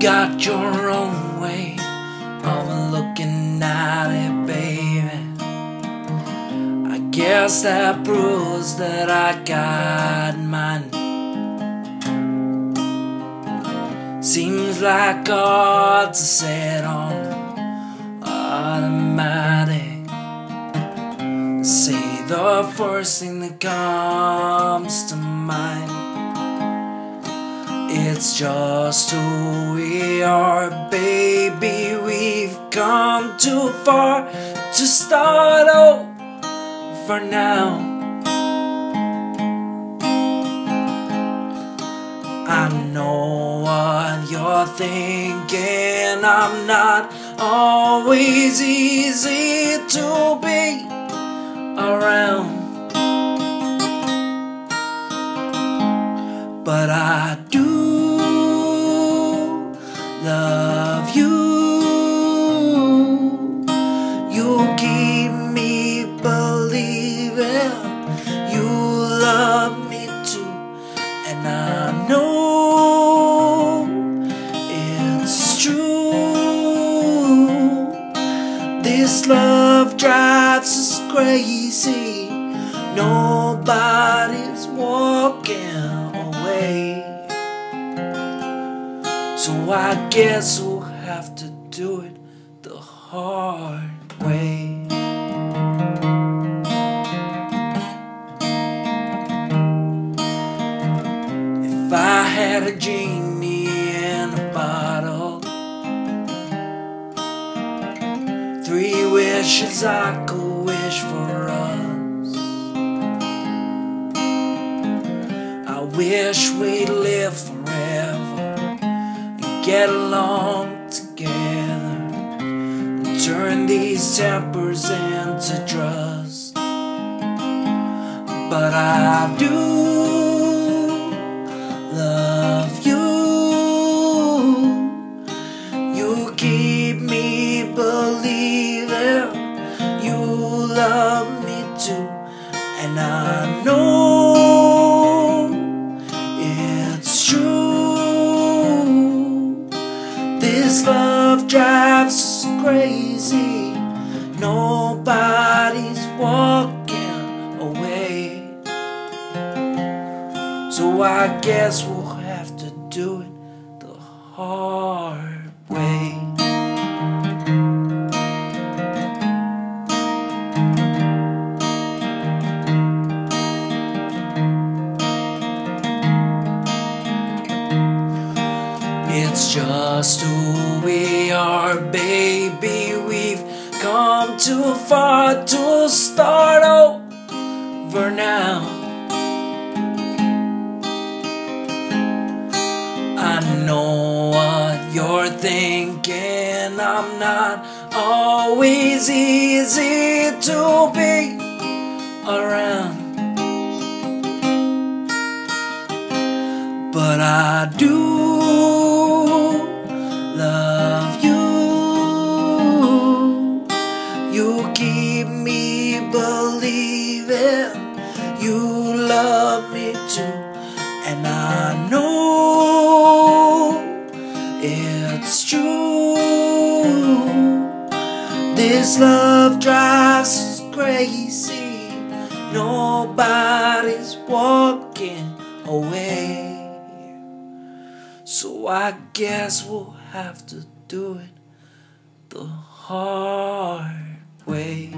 got your own way of looking at it, baby. I guess that proves that I got mine. Seems like are set on automatic. Say the first thing that comes to mind. It's just who we are, baby. We've come too far to start over for now. I know what you're thinking. I'm not always easy to be around. But I do love you. You keep me believing you love me too, and I know it's true. This love drives us crazy. Nobody's walking away. I guess we'll have to do it the hard way. If I had a genie in a bottle, three wishes I could wish for us. I wish we'd live forever get along together and turn these tempers into trust. But I do love you. You keep me believing you love me too, and I know crazy. Nobody's walking away. So I guess we'll have to do it the hard way. It's just who we are, baby. We've come too far to start over now. I know what you're thinking. I'm not always easy to be around. But I do love me too. And I know it's true. This love drives us crazy. Nobody's walking away. So I guess we'll have to do it the hard way.